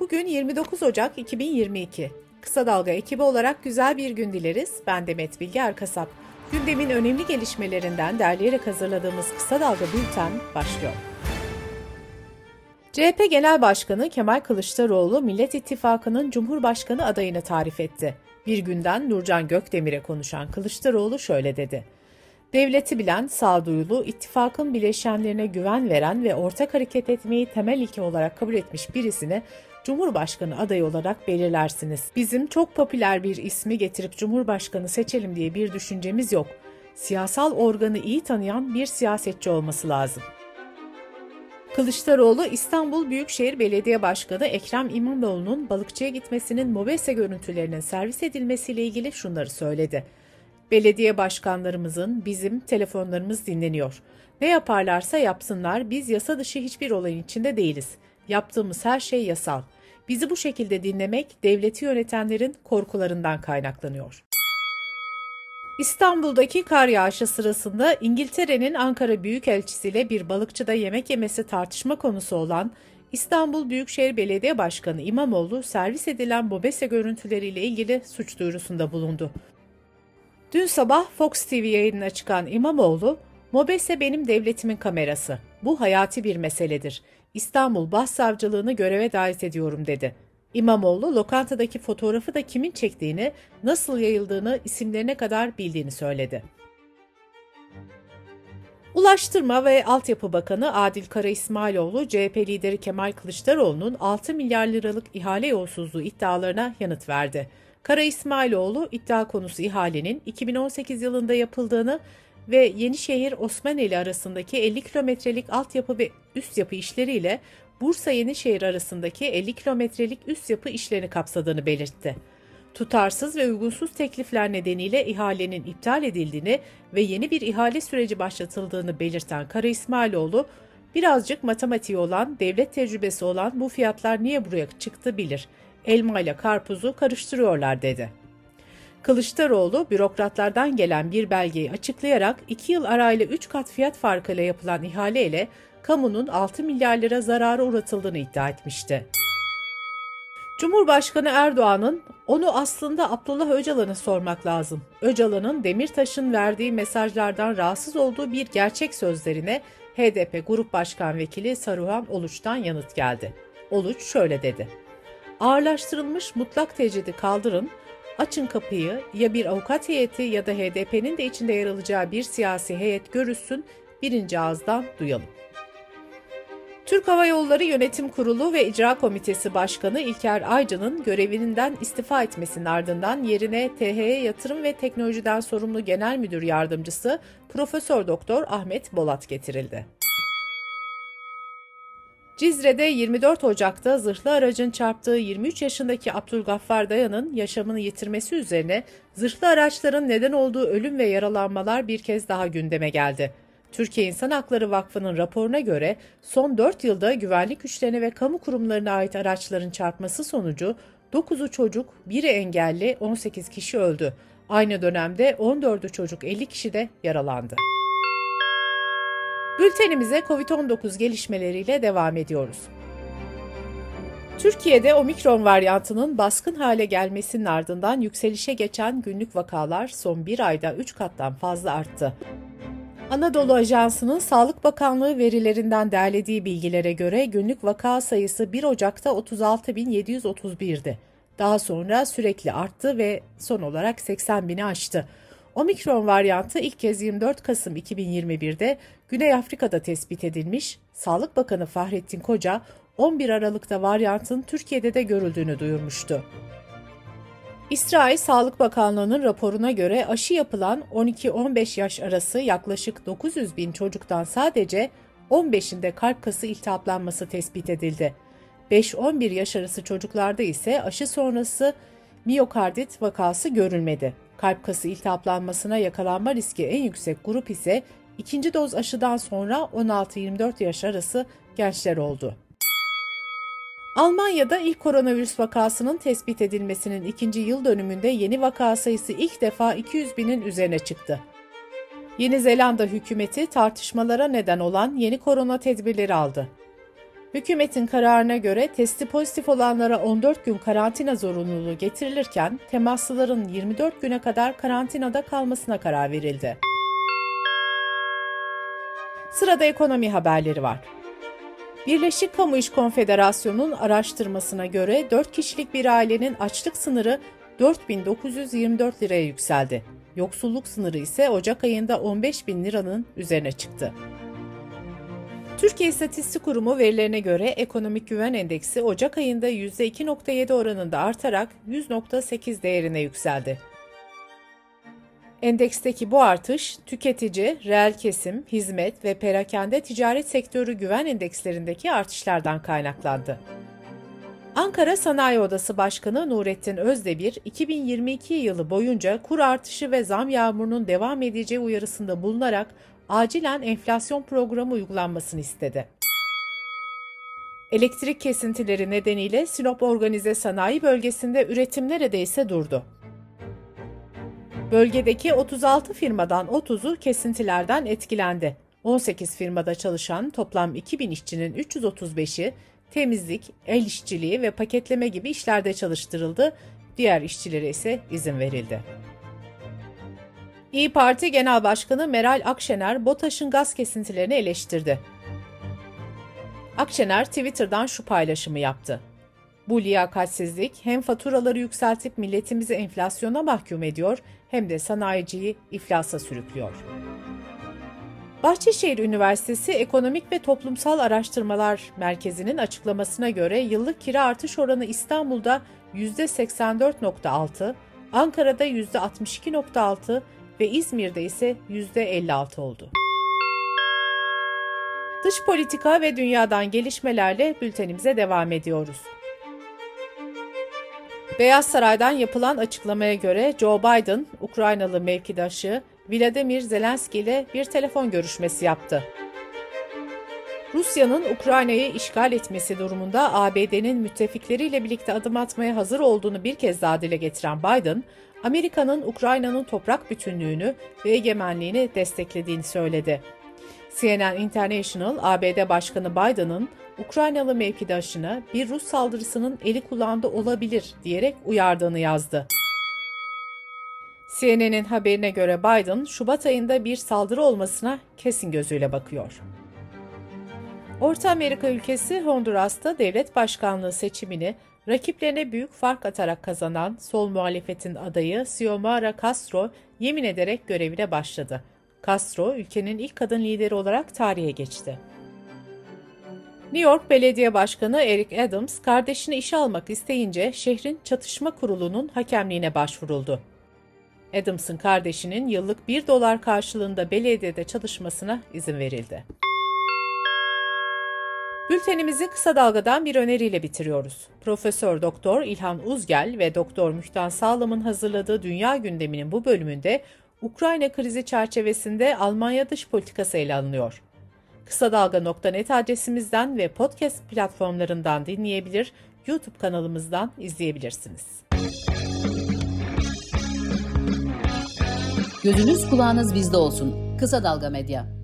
Bugün 29 Ocak 2022. Kısa Dalga ekibi olarak güzel bir gün dileriz. Ben Demet Bilge Erkasap. Gündemin önemli gelişmelerinden derleyerek hazırladığımız Kısa Dalga Bülten başlıyor. CHP Genel Başkanı Kemal Kılıçdaroğlu Millet İttifakı'nın Cumhurbaşkanı adayını tarif etti. Bir günden Nurcan Gökdemir'e konuşan Kılıçdaroğlu şöyle dedi. Devleti bilen, sağduyulu, ittifakın bileşenlerine güven veren ve ortak hareket etmeyi temel ilke olarak kabul etmiş birisini Cumhurbaşkanı adayı olarak belirlersiniz. Bizim çok popüler bir ismi getirip Cumhurbaşkanı seçelim diye bir düşüncemiz yok. Siyasal organı iyi tanıyan bir siyasetçi olması lazım. Kılıçdaroğlu İstanbul Büyükşehir Belediye Başkanı Ekrem İmamoğlu'nun balıkçıya gitmesinin mobese görüntülerinin servis edilmesiyle ilgili şunları söyledi. Belediye başkanlarımızın bizim telefonlarımız dinleniyor. Ne yaparlarsa yapsınlar biz yasa dışı hiçbir olayın içinde değiliz. Yaptığımız her şey yasal. Bizi bu şekilde dinlemek devleti yönetenlerin korkularından kaynaklanıyor. İstanbul'daki kar yağışı sırasında İngiltere'nin Ankara Büyükelçisi ile bir balıkçıda yemek yemesi tartışma konusu olan İstanbul Büyükşehir Belediye Başkanı İmamoğlu servis edilen mobese görüntüleriyle ilgili suç duyurusunda bulundu. Dün sabah Fox TV yayınına çıkan İmamoğlu, Mobese benim devletimin kamerası. Bu hayati bir meseledir. İstanbul Başsavcılığını göreve davet ediyorum dedi. İmamoğlu lokantadaki fotoğrafı da kimin çektiğini, nasıl yayıldığını, isimlerine kadar bildiğini söyledi. Ulaştırma ve Altyapı Bakanı Adil Kara İsmailoğlu, CHP lideri Kemal Kılıçdaroğlu'nun 6 milyar liralık ihale yolsuzluğu iddialarına yanıt verdi. Kara İsmailoğlu iddia konusu ihalenin 2018 yılında yapıldığını ve Yenişehir Osmaneli arasındaki 50 kilometrelik altyapı ve üst yapı işleriyle Bursa Yenişehir arasındaki 50 kilometrelik üst yapı işlerini kapsadığını belirtti. Tutarsız ve uygunsuz teklifler nedeniyle ihalenin iptal edildiğini ve yeni bir ihale süreci başlatıldığını belirten Kara İsmailoğlu, birazcık matematiği olan, devlet tecrübesi olan bu fiyatlar niye buraya çıktı bilir. Elma ile karpuzu karıştırıyorlar dedi. Kılıçdaroğlu bürokratlardan gelen bir belgeyi açıklayarak 2 yıl arayla 3 kat fiyat farkıyla yapılan ihale ile kamunun 6 milyar lira zarara uğratıldığını iddia etmişti. Cumhurbaşkanı Erdoğan'ın onu aslında Abdullah Öcalan'a sormak lazım. Öcalan'ın Demirtaş'ın verdiği mesajlardan rahatsız olduğu bir gerçek sözlerine HDP Grup Başkan Vekili Saruhan Oluç'tan yanıt geldi. Oluç şöyle dedi. Ağırlaştırılmış mutlak tecridi kaldırın, açın kapıyı ya bir avukat heyeti ya da HDP'nin de içinde yer alacağı bir siyasi heyet görüşsün, birinci ağızdan duyalım. Türk Hava Yolları Yönetim Kurulu ve İcra Komitesi Başkanı İlker Aycan'ın görevinden istifa etmesinin ardından yerine THY Yatırım ve Teknolojiden sorumlu Genel Müdür Yardımcısı Profesör Doktor Ahmet Bolat getirildi. Cizre'de 24 Ocak'ta zırhlı aracın çarptığı 23 yaşındaki Abdülgaffar Dayan'ın yaşamını yitirmesi üzerine zırhlı araçların neden olduğu ölüm ve yaralanmalar bir kez daha gündeme geldi. Türkiye İnsan Hakları Vakfı'nın raporuna göre son 4 yılda güvenlik güçlerine ve kamu kurumlarına ait araçların çarpması sonucu 9'u çocuk, biri engelli 18 kişi öldü. Aynı dönemde 14'ü çocuk 50 kişi de yaralandı. Bültenimize COVID-19 gelişmeleriyle devam ediyoruz. Türkiye'de omikron varyantının baskın hale gelmesinin ardından yükselişe geçen günlük vakalar son bir ayda 3 kattan fazla arttı. Anadolu Ajansı'nın Sağlık Bakanlığı verilerinden derlediği bilgilere göre günlük vaka sayısı 1 Ocak'ta 36.731'di. Daha sonra sürekli arttı ve son olarak 80 bini aştı. Omikron varyantı ilk kez 24 Kasım 2021'de Güney Afrika'da tespit edilmiş. Sağlık Bakanı Fahrettin Koca 11 Aralık'ta varyantın Türkiye'de de görüldüğünü duyurmuştu. İsrail Sağlık Bakanlığı'nın raporuna göre aşı yapılan 12-15 yaş arası yaklaşık 900 bin çocuktan sadece 15'inde kalp kası iltihaplanması tespit edildi. 5-11 yaş arası çocuklarda ise aşı sonrası miyokardit vakası görülmedi. Kalp kası iltihaplanmasına yakalanma riski en yüksek grup ise ikinci doz aşıdan sonra 16-24 yaş arası gençler oldu. Almanya'da ilk koronavirüs vakasının tespit edilmesinin ikinci yıl dönümünde yeni vaka sayısı ilk defa 200 binin üzerine çıktı. Yeni Zelanda hükümeti tartışmalara neden olan yeni korona tedbirleri aldı. Hükümetin kararına göre testi pozitif olanlara 14 gün karantina zorunluluğu getirilirken temaslıların 24 güne kadar karantinada kalmasına karar verildi. Sırada ekonomi haberleri var. Birleşik Kamu İş Konfederasyonu'nun araştırmasına göre 4 kişilik bir ailenin açlık sınırı 4924 liraya yükseldi. Yoksulluk sınırı ise Ocak ayında 15 bin liranın üzerine çıktı. Türkiye İstatistik Kurumu verilerine göre ekonomik güven endeksi Ocak ayında %2.7 oranında artarak 100.8 değerine yükseldi. Endeksteki bu artış, tüketici, reel kesim, hizmet ve perakende ticaret sektörü güven endekslerindeki artışlardan kaynaklandı. Ankara Sanayi Odası Başkanı Nurettin Özdemir, 2022 yılı boyunca kur artışı ve zam yağmurunun devam edeceği uyarısında bulunarak acilen enflasyon programı uygulanmasını istedi. Elektrik kesintileri nedeniyle Sinop Organize Sanayi Bölgesi'nde üretim neredeyse durdu. Bölgedeki 36 firmadan 30'u kesintilerden etkilendi. 18 firmada çalışan toplam 2000 işçinin 335'i temizlik, el işçiliği ve paketleme gibi işlerde çalıştırıldı. Diğer işçilere ise izin verildi. İyi Parti Genel Başkanı Meral Akşener BOTAŞ'ın gaz kesintilerini eleştirdi. Akşener Twitter'dan şu paylaşımı yaptı. Bu liyakatsizlik hem faturaları yükseltip milletimizi enflasyona mahkum ediyor hem de sanayiciyi iflasa sürüklüyor. Bahçeşehir Üniversitesi Ekonomik ve Toplumsal Araştırmalar Merkezi'nin açıklamasına göre yıllık kira artış oranı İstanbul'da %84.6, Ankara'da %62.6 ve İzmir'de ise %56 oldu. Dış politika ve dünyadan gelişmelerle bültenimize devam ediyoruz. Beyaz Saray'dan yapılan açıklamaya göre Joe Biden, Ukraynalı mevkidaşı Vladimir Zelenski ile bir telefon görüşmesi yaptı. Rusya'nın Ukrayna'yı işgal etmesi durumunda ABD'nin müttefikleriyle birlikte adım atmaya hazır olduğunu bir kez daha dile getiren Biden, Amerika'nın Ukrayna'nın toprak bütünlüğünü ve egemenliğini desteklediğini söyledi. CNN International, ABD Başkanı Biden'ın Ukraynalı mevkidaşını bir Rus saldırısının eli kulağında olabilir diyerek uyardığını yazdı. CNN'in haberine göre Biden, Şubat ayında bir saldırı olmasına kesin gözüyle bakıyor. Orta Amerika ülkesi Honduras'ta devlet başkanlığı seçimini rakiplerine büyük fark atarak kazanan sol muhalefetin adayı Xiomara Castro yemin ederek görevine başladı. Castro, ülkenin ilk kadın lideri olarak tarihe geçti. New York Belediye Başkanı Eric Adams, kardeşini işe almak isteyince şehrin çatışma kurulunun hakemliğine başvuruldu. Adams'ın kardeşinin yıllık 1 dolar karşılığında belediyede çalışmasına izin verildi. Bültenimizi kısa dalgadan bir öneriyle bitiriyoruz. Profesör Doktor İlhan Uzgel ve Doktor Mühtan Sağlam'ın hazırladığı Dünya gündeminin bu bölümünde Ukrayna krizi çerçevesinde Almanya dış politikası ele alınıyor. Kısa Dalga.net adresimizden ve podcast platformlarından dinleyebilir, YouTube kanalımızdan izleyebilirsiniz. Gözünüz kulağınız bizde olsun. Kısa Dalga Medya.